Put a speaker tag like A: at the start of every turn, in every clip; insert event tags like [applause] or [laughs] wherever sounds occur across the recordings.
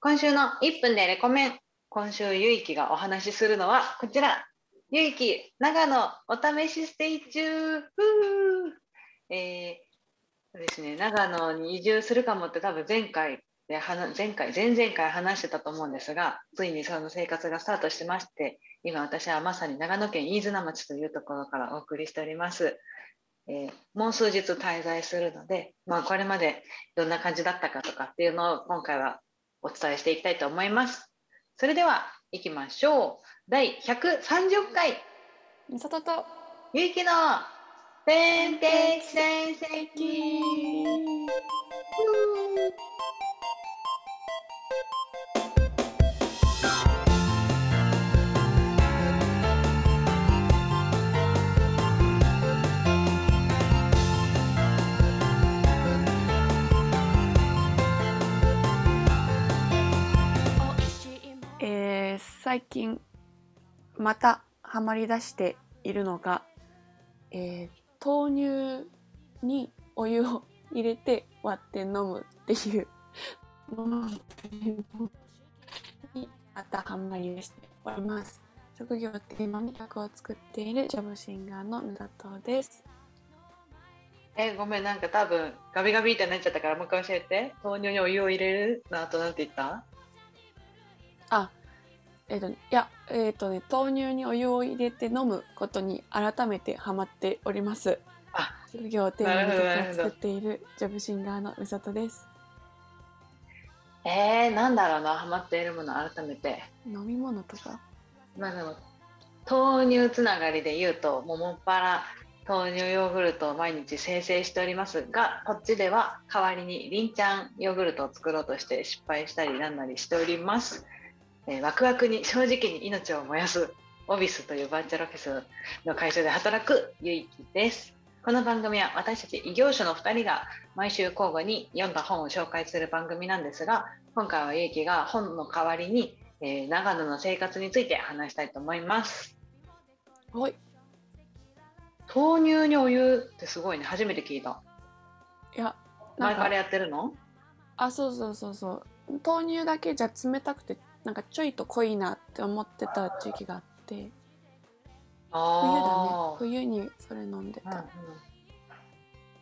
A: 今週の1分でレコメン。今週、ゆいきがお話しするのはこちら。ゆいき、長野お試しステイ中。えー、ですね、長野に移住するかもって多分前回で前回、前々回話してたと思うんですが、ついにその生活がスタートしてまして、今私はまさに長野県飯綱町というところからお送りしております。えー、もう数日滞在するので、まあ、これまでどんな感じだったかとかっていうのを今回はお伝えしていきたいと思います。それでは行きましょう。第130回。
B: みさとと
A: ゆうきの天敵戦績。
B: 最近またハマりだしているのが、えー、豆乳にお湯を入れて割って飲むっていうものにまたハマりだしております。職業って今味覚を作っているジョブシンガーの野田藤です。
A: えごめんなんか多分ガビガビってなっちゃったからもう一回教えて豆乳にお湯を入れるの後なんて言った？
B: あえっ、ー、と、いや、えっ、ー、とね、豆乳にお湯を入れて飲むことに改めてハマっております。
A: あ、
B: 職業テーマで曲を作っているジョブシンガーのうさとです。
A: えー、なんだろうな、ハマっているもの改めて。
B: 飲み物とか？
A: まあでも、豆乳つながりで言うと、ももっぱら豆乳ヨーグルトを毎日生成しておりますが、こっちでは代わりにりんちゃんヨーグルトを作ろうとして失敗したりなんなりしております。えー、ワクワクに正直に命を燃やすオビスというバーチャルオフィスの会社で働くゆいきです。この番組は私たち異業種の2人が毎週交互に読んだ本を紹介する番組なんですが、今回はゆいきが本の代わりに、えー、長野の生活について話したいと思います。
B: はい。
A: 豆乳にお湯ってすごいね。初めて聞いた。
B: いや、
A: 前からやってるの？
B: あ、そうそうそうそう。豆乳だけじゃ冷たくてなんかちょいと濃いなって思ってた時期があって冬だね。冬にそれ飲んでた、うんうん、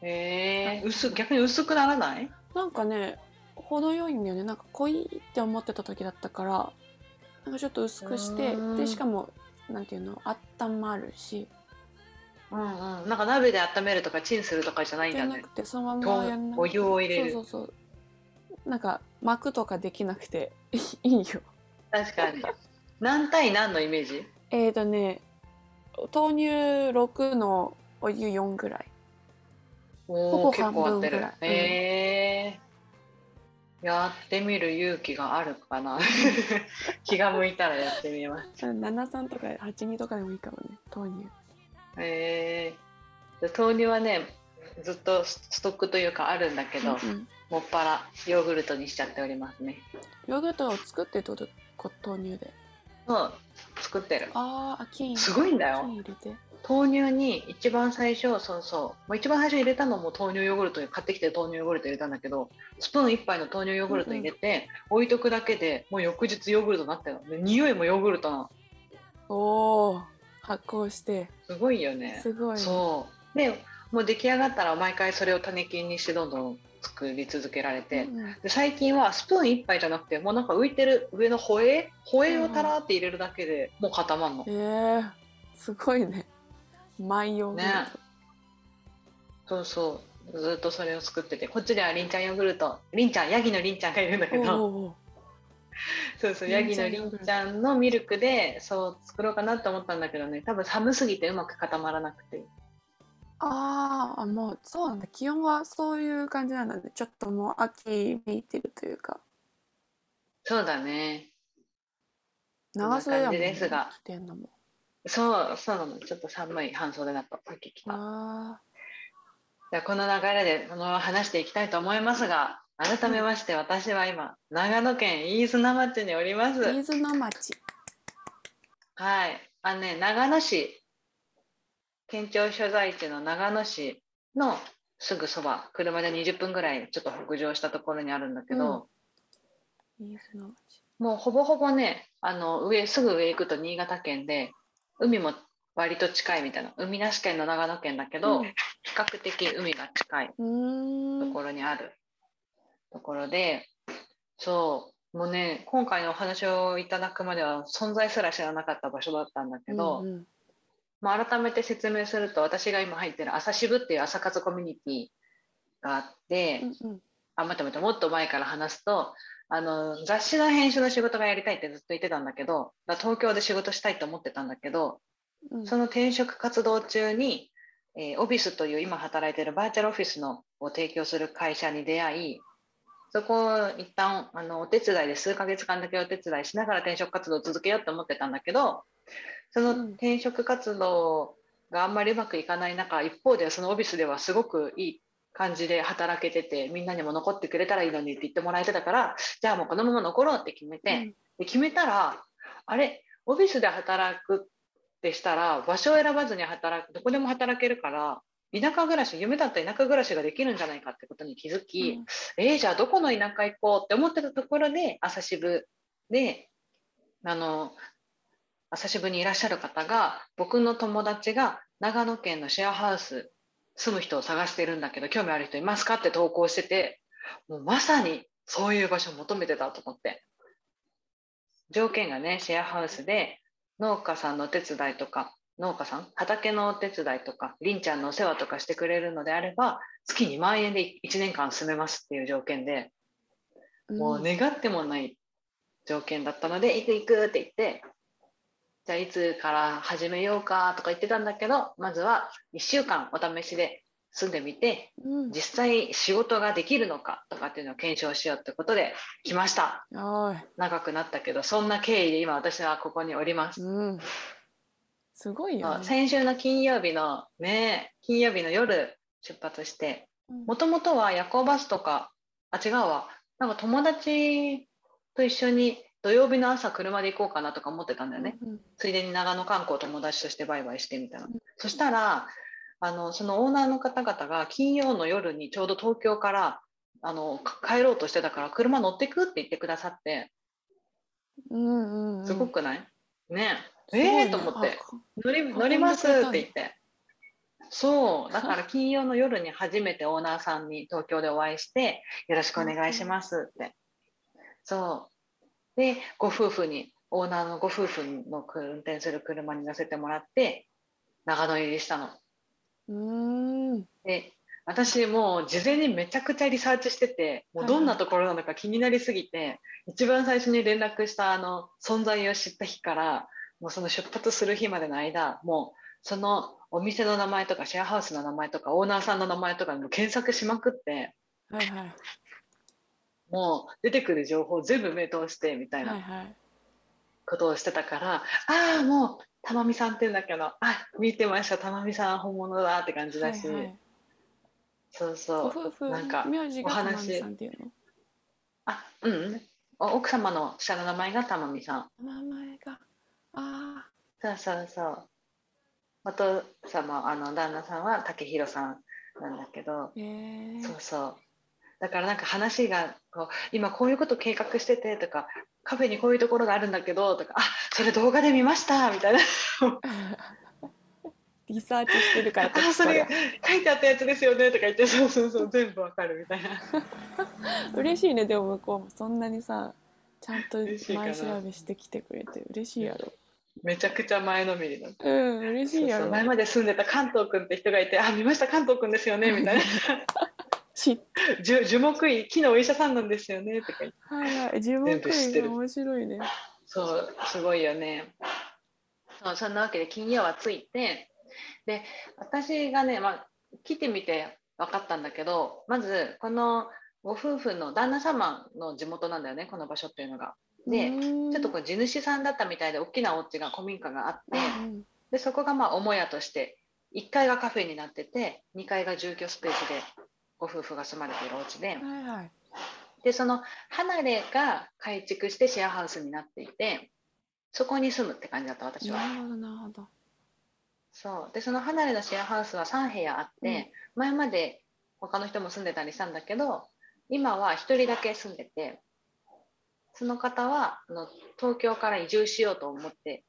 A: へえ薄逆に薄くならない？
B: なんかね程よいんだよね。なんか濃いって思ってた時だったからなんかちょっと薄くしてでしかもなんていうの温まるし。
A: うんうん、なんか鍋で温めるとかチンするとかじゃないんだね。じゃなく
B: てそのままやんな
A: お湯を入れる。
B: そうそうそう。なんか巻くとかできなくていいよ。
A: 確かに。何対何のイメージ？
B: えっ、ー、とね、豆乳6のお湯4ぐらい。ほぼ半分ぐらい。
A: えー、やってみる勇気があるかな [laughs] 気が向いたらやってみます。
B: 73とか82とかでもいいかもね、豆乳。
A: えー、豆乳はね、ずっとストックというかあるんだけど、うんうん、もっぱらヨーグルトにしちゃっておりますね。
B: ヨーグルトを作ってってこと豆乳で。
A: うん、作ってる。
B: ああ、金
A: すごいんだよ。豆乳に一番最初、そうそう、一番最初入れたのも豆乳ヨーグルト買ってきて豆乳ヨーグルト入れたんだけど、スプーン1杯の豆乳ヨーグルト入れて、うんうん、置いとくだけでもう翌日ヨーグルトになったよ。で匂いもヨーグルトなの。
B: おお、発酵して。
A: すごいよね。
B: すごい、ね、
A: そう。で、もう出来上がったら毎回それを種菌にしてどんどん作り続けられて、うん、で最近はスプーン1杯じゃなくてもうなんか浮いてる上のホエホエをたらって入れるだけでもう固まるの、
B: えー、すごいね。万葉ね。
A: そうそう。ずっとそれを作っててこっちではりんちゃんヨーグルト。りんちゃんヤギのりんちゃんがいるんだけど。そうそうヤギのりんちゃんのミルクでそう作ろうかなと思ったんだけどね。多分寒すぎてうまく固まらなくて
B: ああ、もうそうなんだ。気温はそういう感じなんだね。ちょっともう秋めいてるというか。
A: そうだね。
B: 長袖だもん
A: ね。ですが。
B: 着てんのも。
A: そう、そうなの。ちょっと寒い半袖だと、さっき来た。
B: あ
A: じゃあこの流れでこの話していきたいと思いますが、改めまして私は今、長野県飯綱町におります。
B: 飯綱町。
A: はい。あのね、長野市県庁所在地の長野市のすぐそば車で20分ぐらいちょっと北上したところにあるんだけど、
B: 飯綱町。
A: もうほぼほぼね、あの上すぐ上行くと新潟県で、海も割と近いみたいな、海なし県の長野県だけど、
B: うん
A: 比較的海が近い。ところにあるところで、そう、もうね、今回のお話をいただくまでは存在すら知らなかった場所だったんだけど、
B: うんうん
A: まあ、改めて説明すると、私が今入ってる朝渋っていう朝活コミュニティがあって、
B: うんうん。
A: あ、待って待って、もっと前から話すと、あの、雑誌の編集の仕事がやりたいってずっと言ってたんだけど、東京で仕事したいと思ってたんだけど、
B: うん。
A: その転職活動中に、えーオフィスという今働いているバーチャルオフィスのを提供する会社に出会い、そこを一旦あのお手伝いで数ヶ月間だけお手伝いしながら転職活動を続けようと思ってたんだけど、その
B: うん。
A: 転職活動があんまりうまくいかない中、一方でそのオフィスではすごくいい感じで働けてて、みんなにも残ってくれたらいいのにって言ってもらえてたから、じゃあもうこのまま残ろうって決めて、で決めたら、あれ、オフィスで働くってしたら、場所を選ばずに働く、どこでも働けるから、田舎暮らし、夢だった田舎暮らしができるんじゃないかってことに気づき、えーじゃあどこの田舎行こうって思ってたところで、朝渋で、あの、朝渋にいらっしゃる方が、僕の友達が長野県のシェアハウス、住む人を探してるんだけど、興味ある人いますかって投稿してて、もうまさにそういう場所を求めてたと思って。条件がね、シェアハウスで、農家さんのお手伝いとか、農家さん畑のお手伝いとか、りんちゃんのお世話とかしてくれるのであれば、月2万円で1年間住めますっていう条件で、
B: うん
A: もう願ってもない条件だったので、行く行くって言って、じゃあいつから始めようかとか言ってたんだけど、まずは1週間お試しで住んでみて、
B: うん
A: 実際仕事ができるのかとかっていうのを検証しようってことで来ました。長くなったけど、そんな経緯で今私はここにおります。
B: うん。すごいよね。
A: 先週の金曜日のね、金曜日の夜出発して、
B: うん
A: もともとは夜行バスとか、あ、違うわ。なんか友達と一緒に土曜日の朝車で行こうかなとか思ってたんだよね。
B: うん
A: ついでに長野観光友達としてバイバイしてみたいな
B: うん。
A: そしたら、あの、そのオーナーの方々が金曜の夜にちょうど東京から、あの、か帰ろうとしてたから車乗ってくって言ってくださって、
B: うんうんうん。
A: すごくない、ね
B: すごいね
A: えーと思って。
B: あ
A: 乗り乗りますって言って。そう、だから金曜の夜に初めてオーナーさんに東京でお会いして、よろしくお願いしますって。そう。で、ご夫婦に、オーナーのご夫婦の運転する車に乗せてもらって、長野入りしたの。
B: うーん。
A: で、私もう事前にめちゃくちゃリサーチしてて、もうどんなところなのか気になりすぎて、一番最初に連絡したあの存在を知った日から、もうその出発する日までの間、もうそのお店の名前とかシェアハウスの名前とかオーナーさんの名前とかも検索しまくって、
B: はいはい。
A: もう出てくる情報全部目通してみたい
B: はい
A: な
B: はい。
A: ことをしてたから、ああ、もう玉美さんって言うんだけど、あ、見てました、玉美さん本物だって感じだし、
B: はいはい
A: そう
B: ご
A: そう。なんかお話あ、うん。お奥様の下の名前が玉美さん。
B: 名前が。あ
A: そうそうそう。お父様、あの、旦那さんは竹弘さんなんだけど、
B: え。
A: そうそう。だからなんか話がこう、今こういうこと計画しててとか、カフェにこういうところがあるんだけどとか、あ、それ動画で見ましたみたいな。[laughs]
B: リサーチしてるからこ
A: あ、それ書いてあったやつですよねとか言って、そうそうそう、全部わかるみたいな。[laughs]
B: 嬉しいねでも向こうもそんなにさちゃんと前調べしてきてくれて嬉しいやろ
A: めちゃくちゃ前のめりだ。
B: うん嬉しいやろ
A: 前まで住んでた関東くんって人がいて、あ、見ました、関東くんですよねみたいな。[laughs]
B: 知っ
A: 樹樹木医、木のお医者さんなんですよねとか言って。
B: はいはい樹木
A: 全部知ってる
B: 医が面白いね
A: そう、すごいよね。そうそんなわけで金曜はついて、で、私がね、まあ、来てみて分かったんだけど、まず、このご夫婦の旦那様の地元なんだよね、この場所っていうのが。で、
B: ち
A: ちょっとこう地主さんだったみたいで、大きなお家が、古民家があって、で、そこがまあ、母屋として、1階がカフェになってて、2階が住居スペースで、ご夫婦が住まれているお家で、
B: はいはい
A: で、その離れが改築してシェアハウスになっていて、そこに住むって感じだった、私は。
B: なるほどなるほど
A: そう。で、その離れのシェアハウスは3部屋あって、前まで他の人も住んでたりしたんだけど、今は1人だけ住んでて、その方はあの東京から移住しようと思って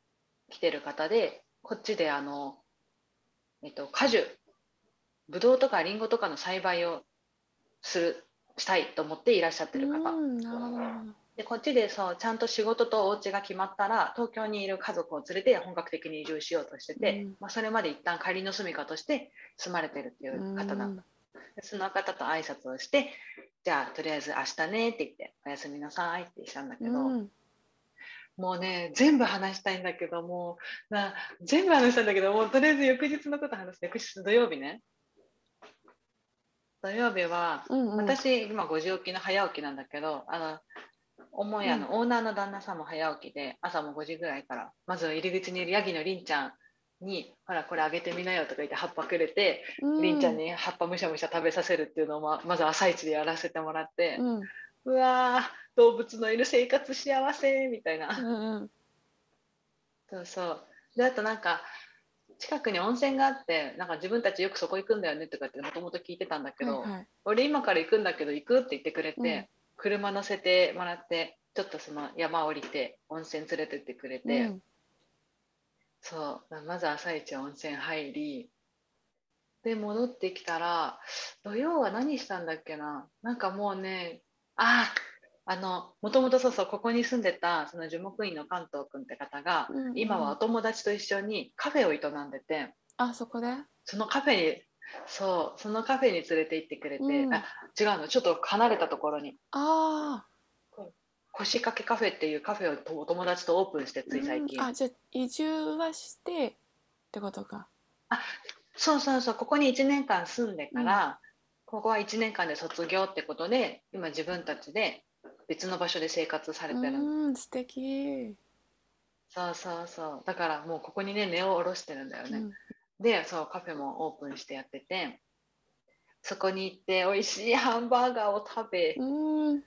A: 来てる方でこっちであの、えっと、果樹ぶどうとかりんごとかの栽培をするしたいと思っていらっしゃってる方、でこっちでそうちゃんと仕事とお家が決まったら東京にいる家族を連れて本格的に移住しようとしてて、
B: うん。
A: まあ、それまで一旦仮の住処として住まれてるっていう方なんだ、でその方と挨拶をしてじゃあとりあえず明日ねって言っておやすみなさいってしたんだけど、
B: うん。
A: もうね全部話したいんだけどもうな全部話したんだけどもうとりあえず翌日のこと話して翌日土曜日ね土曜日は
B: うんうん。
A: 私今5時起きの早起きなんだけどあの母屋のオーナーの旦那さんも早起きで朝も5時ぐらいからまずは入り口にいるヤギのりんちゃんに「ほらこれあげてみなよ」とか言って葉っぱくれて、
B: うん。
A: りんちゃんに葉っぱむしゃむしゃ食べさせるっていうのをままず朝一でやらせてもらって、
B: うん。
A: うわー動物のいる生活幸せみたいな、
B: うんうん。
A: そうそう。であとなんか近くに温泉があってなんか自分たちよくそこ行くんだよねとかってもともと聞いてたんだけど、
B: はいはい。
A: 俺今から行くんだけど行くって言ってくれて、
B: うん。
A: 車乗せてもらってちょっとその山降りて温泉連れてってくれて、
B: うん。
A: そう。まず朝一温泉入りで戻ってきたら土曜は何したんだっけな？なんかもうねああのもともとそうそうここに住んでたその樹木院の関東君って方が、
B: うんうん
A: 今はお友達と一緒にカフェを営んでて
B: あそこで？
A: そのカフェにそうそのカフェに連れて行ってくれて、
B: うん。
A: あ違うのちょっと離れたところに。
B: あ
A: 腰掛けカフェっていうカフェをとお友達とオープンして
B: あ
A: つい最近、
B: あじゃあ移住はしてってことか。
A: そうそうそうここに1年間住んでから、ここは1年間で卒業ってことで今自分たちで別の場所で生活されてるの、
B: うん素敵。
A: そうそうそう。だからもうここにね根を下ろしてるんだよね、
B: うん。
A: でそうカフェもオープンしてやってて。そこに行って美味しいハンバーガーを食べ、
B: うん。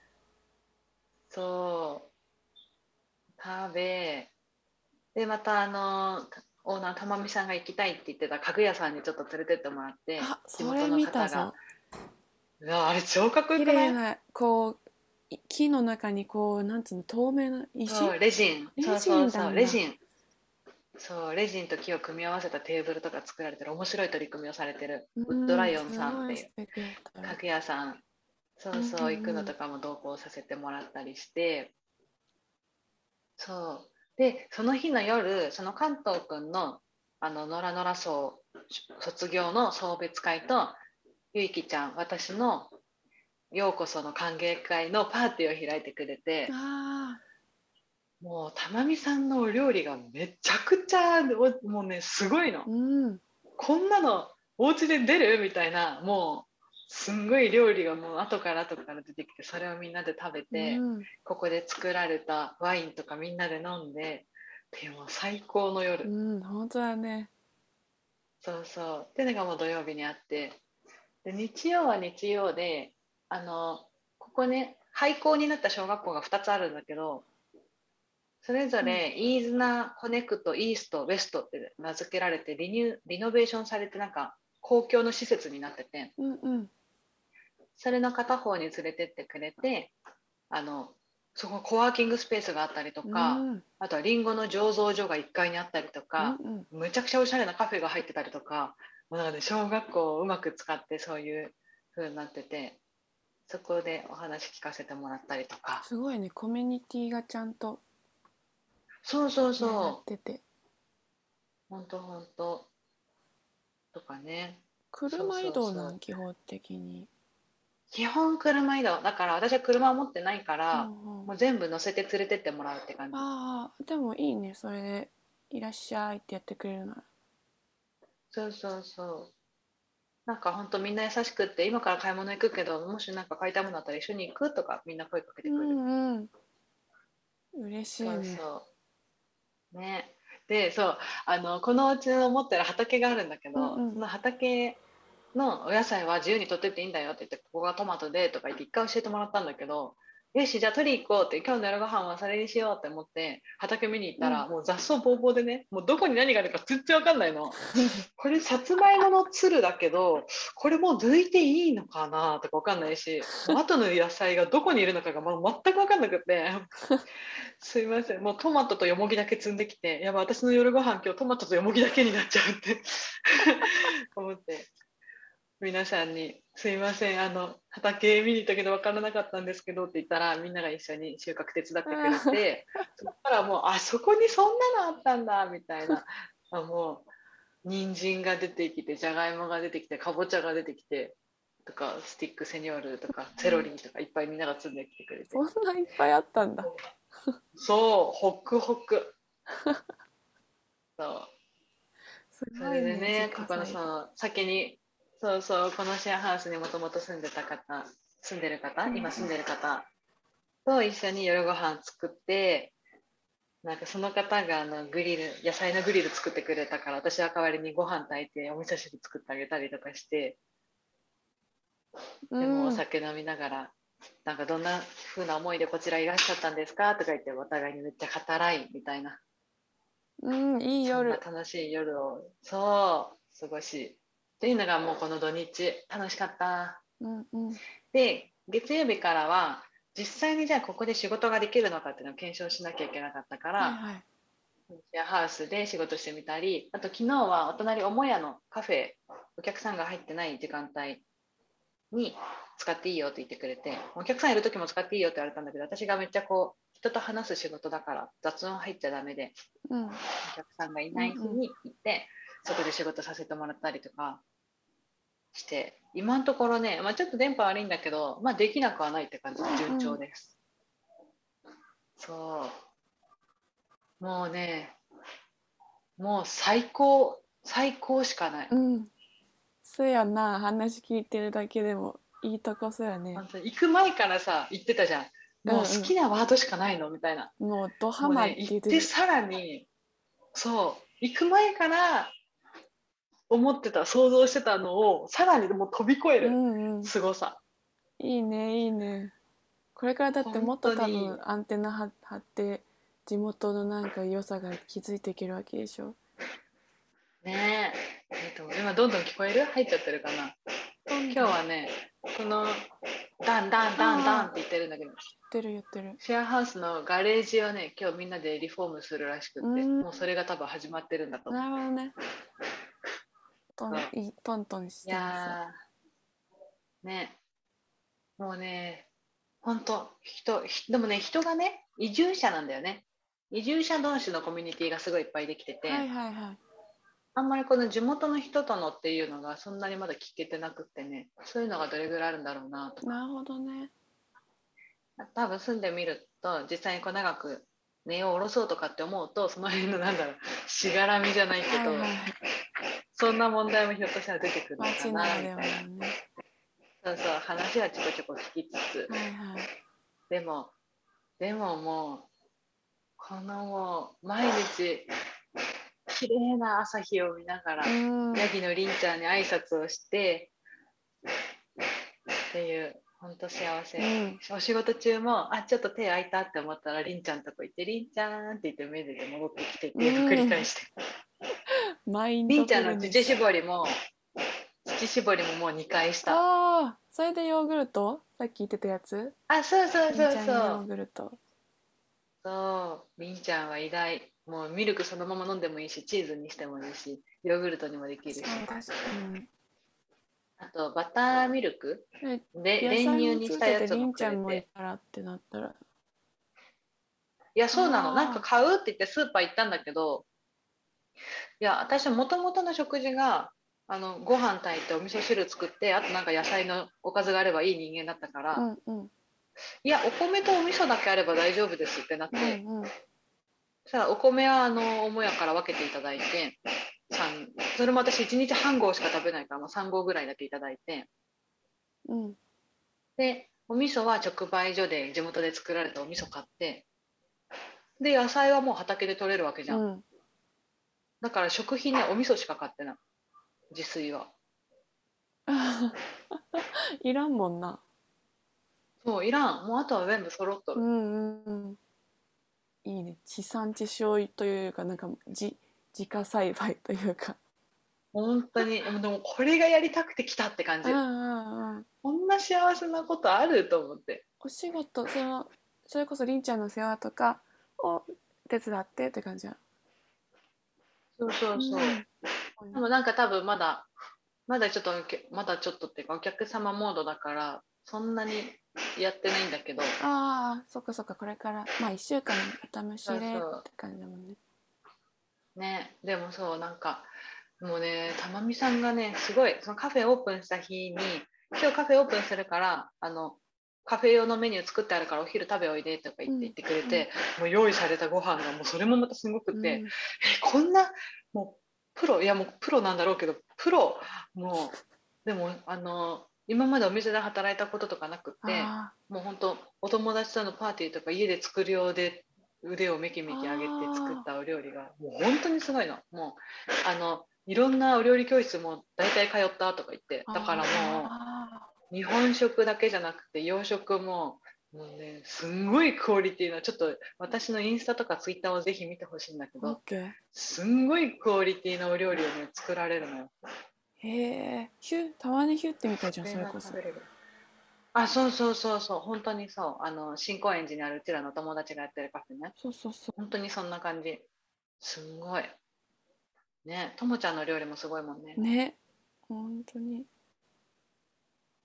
A: そう。食べ。でまたあのオーナーたまみさんが行きたいって言ってた家具屋さんにちょっと連れてってもらって。
B: あ
A: 地
B: それ
A: 元の方が。うわあれ超かっこよ
B: 綺
A: くない？
B: こうい木の中にこうなんつうの透明な石？
A: そうレジン。
B: レジン
A: そうそうレジンそうレジンと木を組み合わせたテーブルとか作られてる。面白い取り組みをされてる。ウッドライオンさんっていう。家具屋さん。そうそううん行くのとかも同行させてもらったりして。そう。でその日の夜その関東くんのあの野良野良荘卒業の送別会とゆいきちゃん私のようこその歓迎会のパーティーを開いてくれて
B: あ
A: もうたまみさんのお料理がめちゃくちゃおもうねすごいの。
B: あうん。
A: こんなのお家で出る？みたいなもうすんごい料理がもう後から後から出てきてそれをみんなで食べて、
B: うん。
A: ここで作られたワインとかみんなで飲んでっていうもう最高の夜、
B: うん本当だね。
A: そうそう。っていうのがもう土曜日にあってで日曜は日曜であのここね廃校になった小学校が2つあるんだけどそれぞれ飯綱コネクトイーストウェストって名付けられてリニューリノベーションされてなんか公共の施設になってて。
B: うんうん。
A: それの片方に連れてってくれてあのそこコワーキングスペースがあったりとか、
B: うん。
A: あとはリンゴの醸造所が1階にあったりとか、
B: うんうん。
A: むちゃくちゃおしゃれなカフェが入ってたりとかもうなんか、ね、小学校をうまく使ってそういう風になっててそこでお話聞かせてもらったりとか。
B: すごいね。コミュニティがちゃんと
A: そうそう
B: や
A: そ
B: ってて。
A: うほんとかね。
B: 車移動
A: そうそうそう。
B: なん基本的に。
A: 基本車移動。だから私は車を持ってないから、
B: うんうん。
A: もう全部乗せて連れてってもらうって感じ。
B: ああでもいいね。それで「いらっしゃい」ってやってくれるなら。
A: そうそうそうなんかほんとみんな優しくって今から買い物行くけどもしなんか買いたいものあったら一緒に行くとかみんな声かけてくれる、
B: うんうん嬉しい
A: そう
B: ね
A: そう。ね。で、そう、あの、このうちの持ってる畑があるんだけど、
B: うんうん
A: その畑のお野菜は自由に取ってっていいんだよって言って、ここがトマトでとか言って一回教えてもらったんだけど、よしじゃあ取り行こうって今日の夜ご飯はそれにしようって思って畑見に行ったら、もう雑草ぼうぼうでねもうどこに何があるか全然わかんないの。これさつまいものつるだけどこれもう抜いていいのかなとかわかんないし後の野菜がどこにいるのかがもう全くわかんなくて。[laughs] すいません。もうトマトとよもぎだけ積んできてやばい私の夜ご飯今日トマトとよもぎだけになっちゃうって。[laughs] 思って皆さんに「すいませんあの畑見に行ったけど分からなかったんですけど」って言ったらみんなが一緒に収穫手伝ってくれて [laughs] そこからもうあそこにそんなのあったんだみたいな。あもう人参が出てきてじゃがいもが出てきてかぼちゃが出てきてとかスティックセニョールとかセロリとかいっぱいみんなが積んできてくれて。
B: そんないっぱいあったんだ。
A: そうホクホク。[laughs] そう。
B: す
A: それでね、ここの
B: 自家栽
A: その先に、そうそう、このシェアハウスにもともと住んでた方、住んでる方、
B: うん
A: 今住んでる方と一緒に夜ご飯作って、なんかその方があのグリル、野菜のグリル作ってくれたから、私は代わりにご飯炊いてお味噌汁作ってあげたりとかして、でもお酒飲みながら、なんかどんな風な思いでこちらいらっしゃったんですか？とか言ってお互いにめっちゃ語らいみたいな。
B: うん、うん、いい夜。
A: 楽しい夜をそう過ごしっていうのがもうこの土日楽しかった
B: うんうん。
A: で月曜日からは実際にじゃあここで仕事ができるのかっていうのを検証しなきゃいけなかったから、
B: はいはい。
A: シェアハウスで仕事してみたりあと昨日はお隣母屋のカフェお客さんが入ってない時間帯に使っていいよって言ってくれてお客さんいる時も使っていいよって言われたんだけど私がめっちゃこう人と話す仕事だから雑音入っちゃダメで
B: うん。
A: お客さんがいない日に行って、そこで仕事させてもらったりとかして今のところね、まあ、ちょっと電波悪いんだけど、まあ、できなくはないって感じで順調です、そう。もうねもう最高最高しかない、
B: うん。そうやな、話聞いてるだけでもいいとこそうやね。
A: 行く前からさ言ってたじゃん。もう好きなワードしかないのみたいな、
B: もうドハマり
A: ね、行。
B: って
A: さらにそう。行く前から思ってた想像してたのをさらにもう飛び越え
B: う
A: る
B: んうん。
A: すごさ、
B: いいね、いいね。これからだってもっと多分アンテナ張張って地元のなんか良さが気づいていけるわけでしょ。
A: ねええっと今どんどん聞こえる？入っちゃってるかな？今日はねこのダンダンダンダンって言ってるんだけど
B: 言ってる言ってる。
A: シェアハウスのガレージをね今日みんなでリフォームするらしくって
B: うん
A: もうそれが多分始まってるんだと思う
B: なるほどね。トンいいトントンし
A: い
B: てます
A: ねもうね本当人ひでもね人がね移住者なんだよね移住者同士のコミュニティがすごいいっぱいできてて、
B: はいはいはい。
A: あんまりこの地元の人とのっていうのがそんなにまだ聞けてなくってねそういうのがどれぐらいあるんだろうなとか
B: なるほどね。
A: 多分住んでみると実際にこう長く根を下ろそうとかって思うとその辺のなんだろうしがらみじゃないけど、
B: はいはい。
A: そんな問題もひょっとしたら出てくるのか
B: 街
A: なみたいな。そうそう話はちょこちょこ聞きつつ
B: はいはい。
A: でもでももうこのもう毎日綺麗な朝日を見ながら、
B: うん。
A: ヤギのりんちゃんに挨拶をしてっていう本当幸せ、
B: うん。
A: お仕事中もあちょっと手空いたって思ったらりんちゃんとこ行ってりんちゃんって言って目で戻ってきてっていうのを繰り返して、
B: マインド
A: りんちゃんの乳搾りも乳搾りももう2回した。
B: ああ、それでヨーグルト？さっき言ってたやつ？
A: あそうそうそう
B: ちゃんヨー
A: そう
B: グルト。
A: そうりんちゃんは偉大。もうミルクそのまま飲んでもいいしチーズにしてもいいしヨーグルトにもできるし。
B: そう確かに。
A: あとバターミルク？
B: え
A: で練乳にしたやつもくれ
B: ちゃんもい
A: て
B: たらってなったら。
A: いやそうなの。なんか買うって言ってスーパー行ったんだけどいや私もともとの食事があのご飯炊いてお味噌汁作ってあとなんか野菜のおかずがあればいい人間だったから、
B: うんうん
A: いやお米とお味噌だけあれば大丈夫ですってなって、
B: うんうん。
A: そしたらお米はあの母屋から分けていただいて三それも私1日半合しか食べないから、まあ、3合ぐらいだけいただいて
B: うん
A: でお味噌は直売所で地元で作られたお味噌買ってで野菜はもう畑で取れるわけじゃん、
B: うん。
A: だから食品ねお味噌しか買ってない。自炊は。[laughs]
B: いらんもんな。
A: そういらん。もうあとは全部揃っとる、
B: うんうんうん。いいね。地産地消というかなんか自自家栽培というか。
A: 本当に。でもこれがやりたくて来たって感じ、
B: うんうんうん。
A: こんな幸せなことあると思って。
B: お仕事そのそれこそりんちゃんの世話とかを手伝ってって感じや
A: そうそうそう、
B: うん。
A: でもなんか多分まだまだちょっとまだちょっとっていうかお客様モードだからそんなにやってないんだけど。
B: ああそっかそっかこれから。まあ1週間お試しでって感じだもんね。
A: ね。でもそうなんかもうねたまみさんがねすごいそのカフェオープンした日に今日カフェオープンするからあのカフェ用のメニュー作ってあるからお昼食べおいでとか言って言ってくれて、もう用意されたご飯がもうそれもまたすごくて、
B: うん。
A: えこんなもうプロいやもうプロなんだろうけどプロもうでもあの今までお店で働いたこととかなくって
B: あ
A: もう本当お友達とのパーティーとか家で作る用で腕をめきめき上げて作ったお料理がもう本当にすごいの。もうあのいろんなお料理教室も大体通ったとか言って
B: ー
A: だからも
B: あ
A: う日本食だけじゃなくて洋食ももうねすんごいクオリティなちょっと私のインスタとかツイッターをぜひ見てほしいんだけど
B: ケー。
A: すんごいクオリティなお料理をね作られるのよ。
B: へえヒュたまにヒュってみたいじゃんそれこそ。
A: あそうそうそうそう。本当にそう。あの新高円寺にあるうちらの友達がやってるカフェね。
B: そうそうそう。
A: 本当にそんな感じ。すんごい。ねともちゃんの料理もすごいもんね。
B: ね。本当に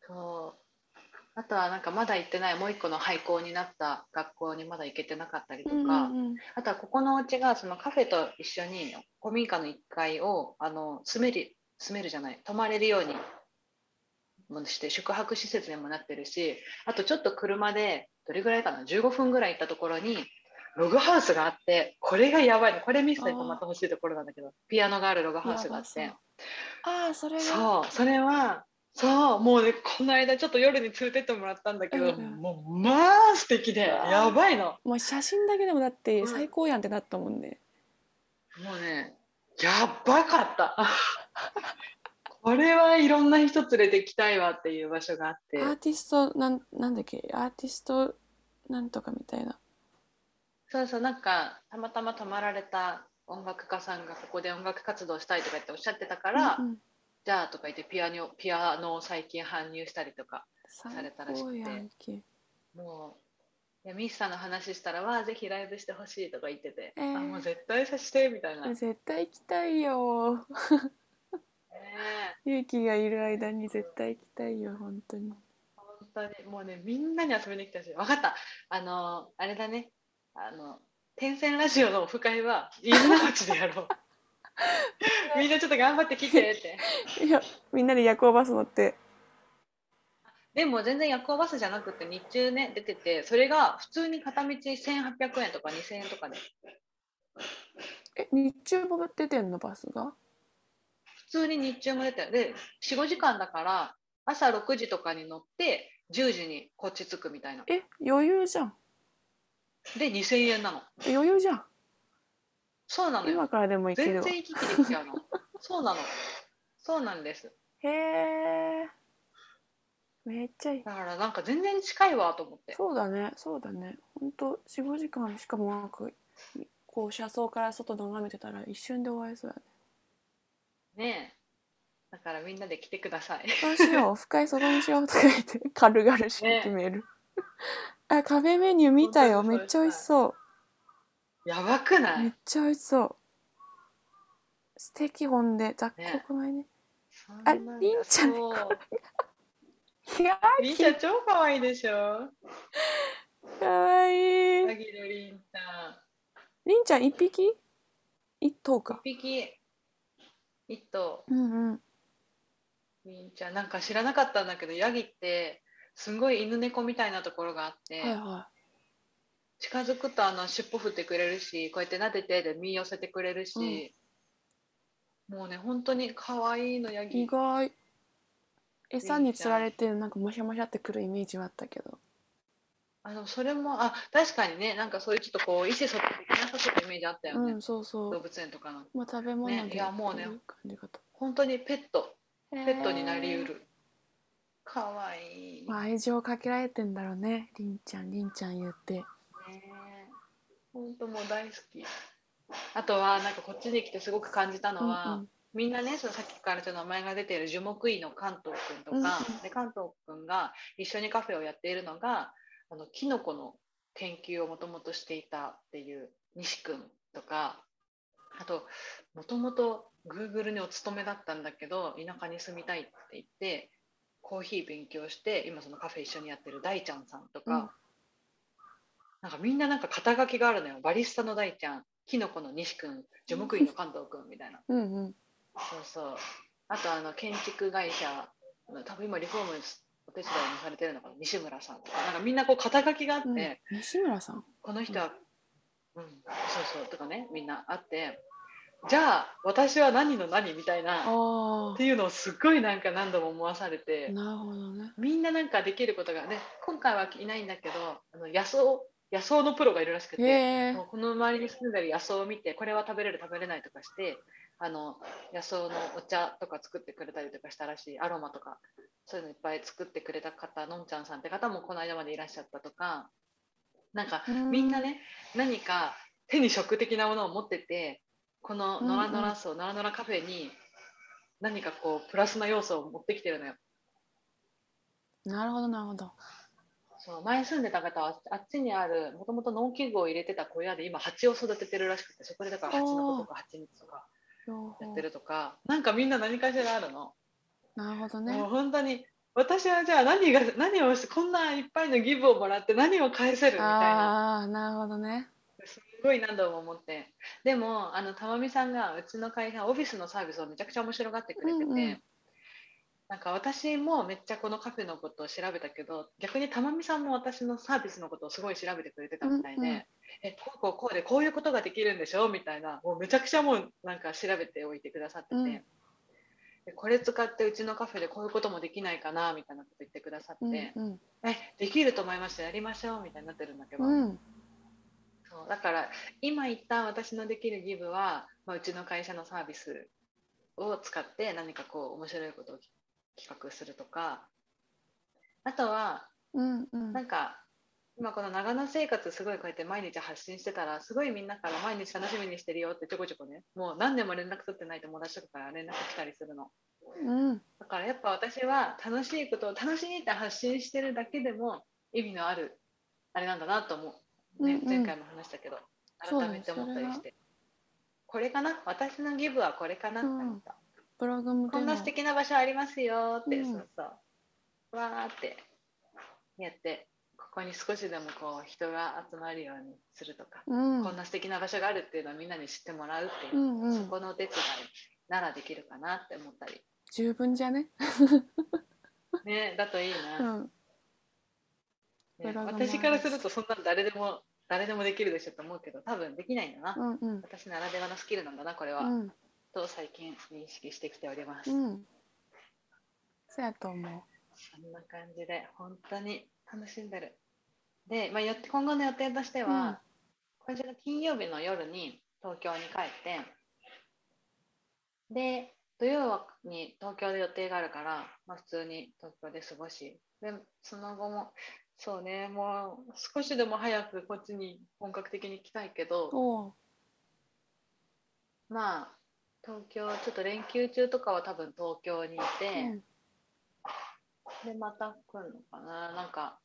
A: そう。あとはなんかまだ行ってないもう一個の廃校になった学校にまだ行けてなかったりとか、
B: うんうんうん。
A: あとはここのお家がそのカフェと一緒に古民家の1階をあの住める住めるじゃない泊まれるようにもして宿泊施設にもなってるしあとちょっと車でどれぐらいかな15分ぐらい行ったところにログハウスがあってこれがやばいの。これミスで泊まってほしいところなんだけどピアノがあるログハウスがあって。
B: ああそれが
A: そう。それはそうもうねこの間ちょっと夜に連れてってもらったんだけど、
B: うん。うん
A: もうまあ素敵でやばいの。
B: もう写真だけでもだって
A: うん。
B: 最高やんってなったもんね、
A: もうねやばかった。[laughs] これはいろんな人連れてきたいわっていう場所があって。
B: アーティストなんなんだっけ？アーティストなんとかみたいな。
A: そうそうなんかたまたま泊まられた音楽家さんがここで音楽活動したいとか言っておっしゃってたから、
B: うんうん
A: じゃあとか言ってピアノピアノを最近搬入したりとか
B: 最
A: されたらしくて。もういやミスさんの話したらわあぜひライブしてほしいとか言ってて、
B: えー。
A: あもう絶対さしてみたいな、ね
B: 絶対行きたいよ。
A: え。
B: 勇気がいる間に絶対行きたいよ本当に。
A: 本当に。もうねみんなに遊びに来たし分かった。あのあれだね。あの天線ラジオのオフ会は飯野町でやろう [laughs] みんなちょっと頑張って来てって。[laughs]
B: いやみんなで夜行バス乗って。
A: でも全然夜行バスじゃなくて日中ね出ててそれが普通に片道1800円とか2000円とかで。
B: え日中も出てんのバスが？
A: 普通に日中も出てる。で45時間だから朝6時とかに乗って10時にこっち着くみたいな。
B: え余裕じゃん。
A: で2000円なの。
B: え余裕じゃん
A: そうなの。よ
B: 今からでも行けるわ。
A: 全然行き来できちゃうの。[laughs] そうなの。そうなんです。
B: へえめっちゃいい。
A: だからなんか全然近いわと思って。
B: そうだね。そうだね。ほんと45時間しかもなんかこう車窓から外眺めてたら一瞬で終わりそうだね。
A: ねえ。だからみんなで来てください。
B: そうしよう。オフ会そこにしようとか言って軽々しく決める、あカフェメニュー見たよ。めっちゃ美味しそ
A: やばく
B: う
A: ない？
B: めっちゃ美味しそう。素敵ほんで。雑
A: ね
B: 穀米ね。
A: そんなんだ。
B: りんちゃん
A: そう。
B: いや
A: りんちゃん超可愛いでしょ？
B: かわいい。
A: 萩のりんちゃん。
B: りんちゃん一匹？一頭か。
A: 一匹。一頭。
B: うんうん。
A: りんちゃん。なんか知らなかったんだけどヤギってすんごい犬猫みたいなところがあって、
B: はいは
A: 近づくとあの尻尾振ってくれるしこうやって撫でてで身寄せてくれるし、もうね本当に可愛いのヤ
B: い意
A: ギ
B: 外。餌につられてなんかもしゃもしゃってくるイメージはあったけど。
A: あのそれもあ確かにねなんかそういうちょっとこう意思疎通できなさそうなイメージあったよね、
B: うんそうそう。
A: 動物園とかの。
B: まあ食べ物で
A: ねいやもうね本当にペット。
B: ペ
A: ペットになりうる。かわい。い。
B: まあ愛情かけられてんだろうねりんちゃんりんちゃん言って。
A: ね本当もう大好き。あとはなんかこっちに来てすごく感じたのは、
B: うんうん。
A: みんなねそのさっきからちょっと名前が出ている樹木医の関東くんとか、
B: うんうん。
A: で関東くんが一緒にカフェをやっているのがあのキノコの研究をもともとしていたっていう西くんとかあともともと Google にお勤めだったんだけど田舎に住みたいって言ってコーヒー勉強して今そのカフェ一緒にやってる大ちゃんさんとか、
B: うん
A: なんかみんななんか肩書きがあるのよ。バリスタの大ちゃん。キノコの西くん樹木医の関東くんみたいな。
B: うんうん。
A: そうそう。あとあの建築会社の多分今リフォームお手伝いもされてるのかな。西村さんとか。なんかみんなこう肩書きがあって、
B: うん。西村さん？
A: この人は、うん、そうそう。とかねみんなあって。じゃあ私は何の何みたいな。
B: あ
A: っていうのをすっごいなんか何度も思わされ
B: あ
A: て。
B: なるほどね。
A: みんななんかできることがね今回はいないんだけどあの野草野草のプロがいるらしくて、
B: へえ。
A: もうこの周りに住んでる野草を見てこれは食べれる食べれないとかしてあの野草のお茶とか作ってくれたりとかしたらしいアロマとかそういうのいっぱい作ってくれた方のんちゃんさんって方もこの間までいらっしゃったとかなんかみんなね何か手に職的なものを持っててこのノラノラ層、ノラノラカフェに何かこうプラスな要素を持ってきてるのよ。
B: なるほどなるほど
A: そう前住んでた方はあっちにあるもともと農機具を入れてた小屋で今蜂を育ててるらしくてそこでだから蜂の子とか蜂蜜とかやってるとか。なんかみんな何かしらあるの、
B: なるほどね。
A: もう本当に私はじゃあ何が何をしてこんないっぱいのギブをもらって何を返せるみたいな。
B: ああなるほどね。
A: すごい何度も思って。でもあのたまみさんがうちの会社オフィスのサービスをめちゃくちゃ面白がってくれてて、
B: うんうん
A: なんか私もめっちゃこのカフェのことを調べたけど逆にたまみさんも私のサービスのことをすごい調べてくれてたみたいで、
B: うんうん。
A: えこうこうこうでこういうことができるんでしょみたいなもうめちゃくちゃもうなんか調べておいてくださってて、
B: うん。
A: でこれ使ってうちのカフェでこういうこともできないかなみたいなこと言ってくださって、
B: うんうん。
A: えできると思いますやりましょうみたいになってるんだけど、
B: うん。
A: そうだから今言った私のできるギブは、まあ、うちの会社のサービスを使って何かこう面白いことを企画するとか。あとは
B: うんうん。
A: なんか今この長野生活すごいこうやって毎日発信してたらすごいみんなから毎日楽しみにしてるよってちょこちょこねもう何年も連絡取ってない友達とかから連絡来たりするの。
B: うん。
A: だからやっぱ私は楽しいことを楽しいって発信してるだけでも意味のあるあれなんだなと思う、ね
B: うんうん。
A: 前回も話したけど改めて思ったりして。これかな？私のギブはこれかな？って思った、
B: グも
A: こんな素敵な場所ありますよって、
B: うん。
A: そうそうわーってやってここに少しでもこう人が集まるようにするとか、
B: うん。
A: こんな素敵な場所があるっていうのをみんなに知ってもらうっていうう、
B: んうん。
A: そこのお手伝いならできるかなって思ったり。
B: 十分じゃね？[laughs]
A: ねだといいな、
B: うん。
A: ね私からするとそんなの誰でも誰でもできるでしょと思うけど多分できないんだな、
B: うんうん。
A: 私ならではのスキルなんだなこれは、
B: うん
A: と最近認識してきております、
B: うん。そうやと思う。
A: そんな感じで本当に楽しんでる。で、まあ、よ今後の予定としては、今週の金曜日の夜に東京に帰ってで土曜に東京で予定があるから、まあ、普通に東京で過ごしでその後もそうねもう少しでも早くこっちに本格的に来たいけどまあ東京ちょっと連休中とかは多分東京にいて、
B: うん。
A: でまた来るのかな。なんか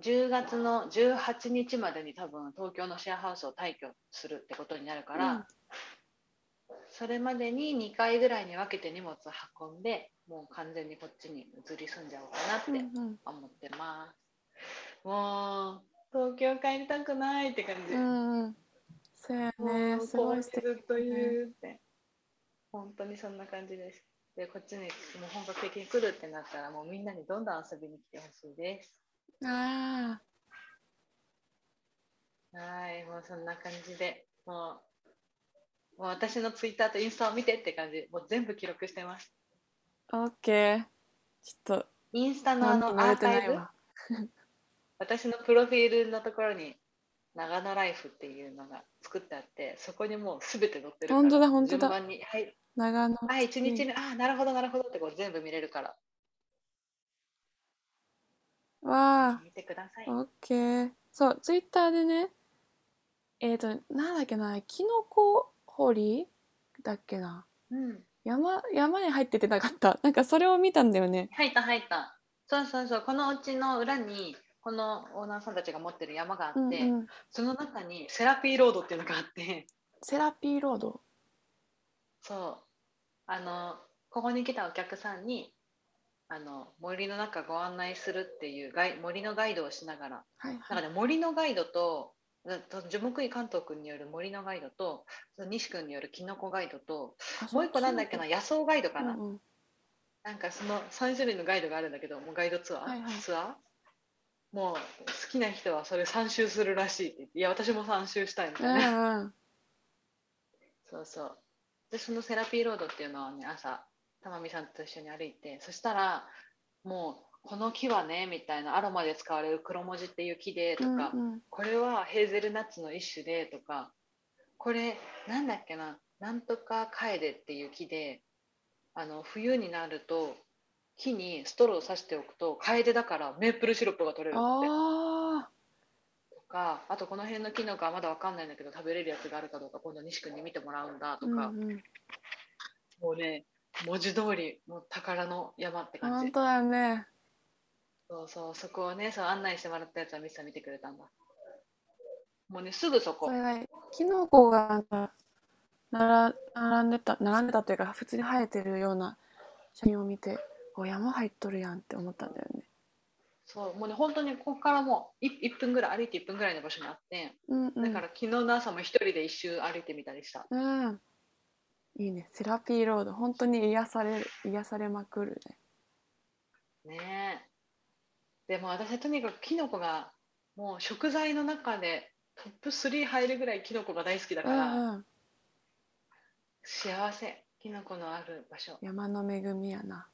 A: 10月の18日までに多分東京のシェアハウスを退去するってことになるから、
B: うん。
A: それまでに2回ぐらいに分けて荷物を運んでもう完全にこっちに移り住んじゃおうかなって
B: うん。
A: 思ってます、もう東京帰りたくないって感じ、
B: うんうんそうやねすごい素敵
A: ずっと言うって、本当にそんな感じです。でこっちにもう本格的に来るってなったらもうみんなにどんどん遊びに来てほしいです。
B: あ
A: はい、もうそんな感じで、もう、もう私のツイッターとインスタを見てって感じ、もう全部記録してます。
B: あオッケー。ちょっと
A: インスタのあのアーカイブ、[laughs] 私のプロフィールのところに、長野ライフっていうのが作ってあって、そこにもうすべて載ってるから、
B: 本当だ本当だ。
A: 順番に、はい、
B: 長野。
A: はい、一日目、ああ、なるほど、なるほどってこう全部見れるから、
B: わあ。
A: 見てください。
B: オッケー。そうツイッターでねえっ、となんだっけなキノコ掘りだっけな。
A: うん。
B: 山山に入っててなかった。なんかそれを見たんだよね。
A: 入った入った。そうそうそう。このうちの裏に、このオーナーさんたちが持ってる山があって、
B: うんうん。
A: その中にセラピーロードっていうのがあって、
B: セラピーロード？
A: そう。あの、ここに来たお客さんに、あの、森の中ご案内するっていうガイ森のガイドをしながら、
B: はいはい。
A: なんかね、森のガイドと、樹木医関東君による森のガイドと、西君によるキノコガイドと、
B: あ
A: もう一個なんだっけな、野草ガイドかな。
B: うんうん。
A: なんかその3種類のガイドがあるんだけど、もうガイドツアー、
B: はいはい。
A: ツアー？もう好きな人はそれ3周するらしいって言って、いや、私も3周したいみたいな。
B: うんうん
A: そうそう。で、そのセラピーロードっていうのはね、朝、玉美さんと一緒に歩いて、そしたら、もう、この木はね、みたいな、アロマで使われる黒文字っていう木でとか、
B: うんうん
A: これはヘーゼルナッツの一種でとか、これ、なんだっけな、なんとかカエデっていう木で、あの冬になると、木にストローを刺しておくと、カエデだからメープルシロップが取れるって。
B: あ
A: とか、あとこの辺のキノコはまだわかんないんだけど、食べれるやつがあるかどうか、今度西君に見てもらうんだ
B: ーうん
A: とか、
B: うん
A: もうね、文字通り、もう宝の山って感じ。
B: 本当だね
A: そうそう、そこをね、そう案内してもらったやつはミスさん見てくれたんだ。もうね、すぐそこ
B: そ。れがキノコが並んでた並んでたというか普通に生えてるような写真を見てお山入っとるやんって思ったんだよね。
A: そう、もうね、本当にここからもう 1, 1分ぐらい、歩いて1分ぐらいの場所にあって、
B: うんうん。
A: だから昨日の朝も一人で一周歩いてみたりした。
B: うん。いいね。セラピーロード。本当に癒される癒されまくるね。
A: ねえ。でも私はとにかくキノコがもう食材の中でトップ3入るぐらいキノコが大好きだ
B: う
A: から、
B: んうん。
A: 幸せ、キノコのある場所。
B: 山の恵みやな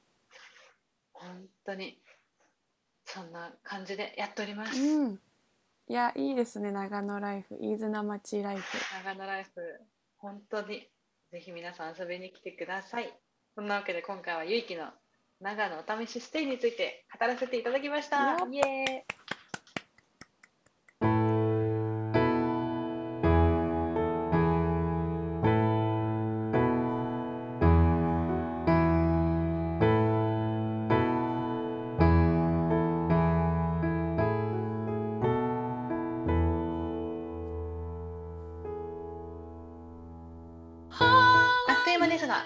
A: 本当にそんな感じでやっております。
B: うんいやいいですね長野ライフ飯綱町ライフ
A: 長野ライフ、本当にぜひ皆さん遊びに来てください。そんなわけで今回はゆいきの長野お試しステイについて語らせていただきました。イエーイ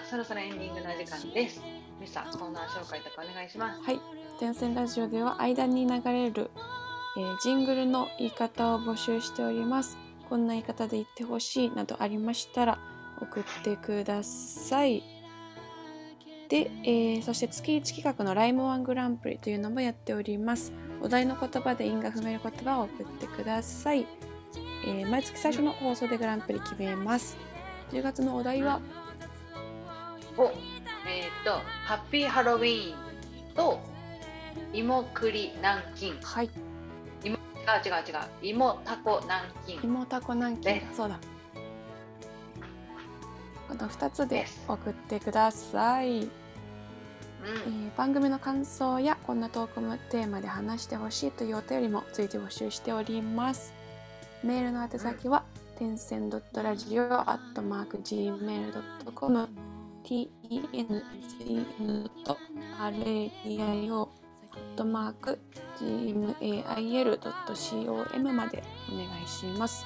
A: そろそろエンディングの時間です。ミスさ、コーナー紹介とかお願いします。
B: はい。天線ラジオでは間に流れる、えージングルの言い方を募集しております。こんな言い方で言ってほしいなどありましたら送ってください。で、えーそして月1企画のライムワングランプリというのもやっております。お題の言葉で因が踏める言葉を送ってください、えー毎月最初の放送でグランプリ決めます。10月のお題は
A: お、えーっと、ハッピーハロウィーンと芋栗南京。
B: はい。
A: 違う違う違う。芋タコ南京。
B: 芋たこ南京。
A: で
B: そうだ。この2つで送ってください、え
A: うん。
B: ー番組の感想やこんなトークテーマで話してほしいというお便りも随時募集しております。メールの宛先は、点線 .radio.gmail.com ten.radio.gmail.com までお願いします。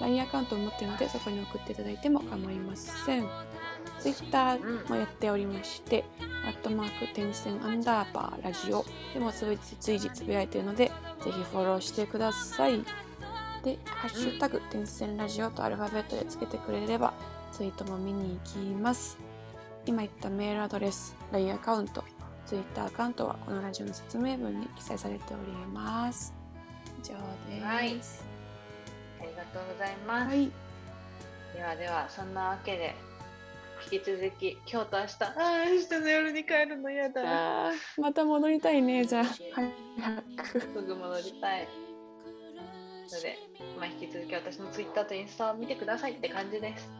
B: LINE アカウントを持っているのでそこに送っていただいても構いません。Twitter もやっておりまして、アットマーク点線アンダーバーラジオでも随時つぶやいているので、ぜひフォローしてください。で、ハッシュタグ点線ラジオとアルファベットでつけてくれれば、ツイートも見に行きます。今言ったメールアドレス、LINE アカウント、Twitter アカウントはこのラジオの説明文に記載されております。以上です。
A: はいありがとうございます。
B: はい。
A: ではでは、そんなわけで、引き続き、今日と明日、ああ、明日の夜に帰るの嫌だ。
B: また戻りたいね、じゃあ。早く。
A: すぐ戻りたい。ので、まあ、引き続き私のツイッターとインスタを見てくださいって感じです。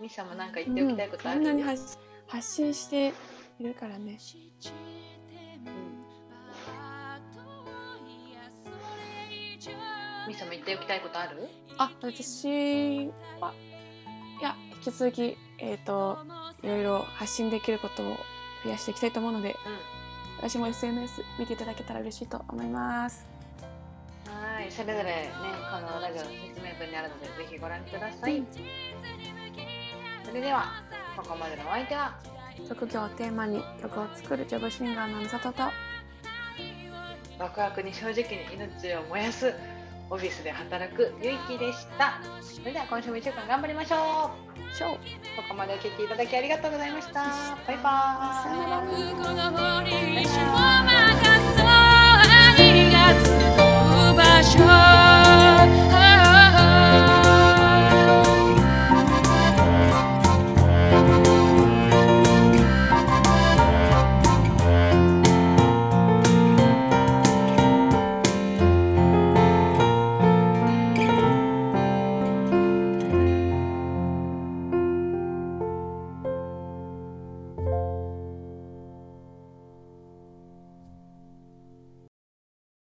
A: ミサもなんか言っておきたいことある、
B: うん、んなに発信しているからね。
A: ミサも言っておきたいことある？
B: あ私はいや引き続き、えーと、といろいろ発信できることを増やしていきたいと思うので、うん、私も SNS 見ていただけたら嬉しいと思います。
A: はいそれぞれねこのラジオの説明文にあるのでぜひご覧ください。うんそれでは、ここまでのお相手は、
B: 職業をテーマに曲を作るジョブシンガーの美里と
A: ワクワクに正直に命を燃やすオフィスで働くゆいきでした。それでは今週も1週間頑張りましょう。
B: ショー
A: ここまでお聞きいただきありがとうございました。バイバーイ。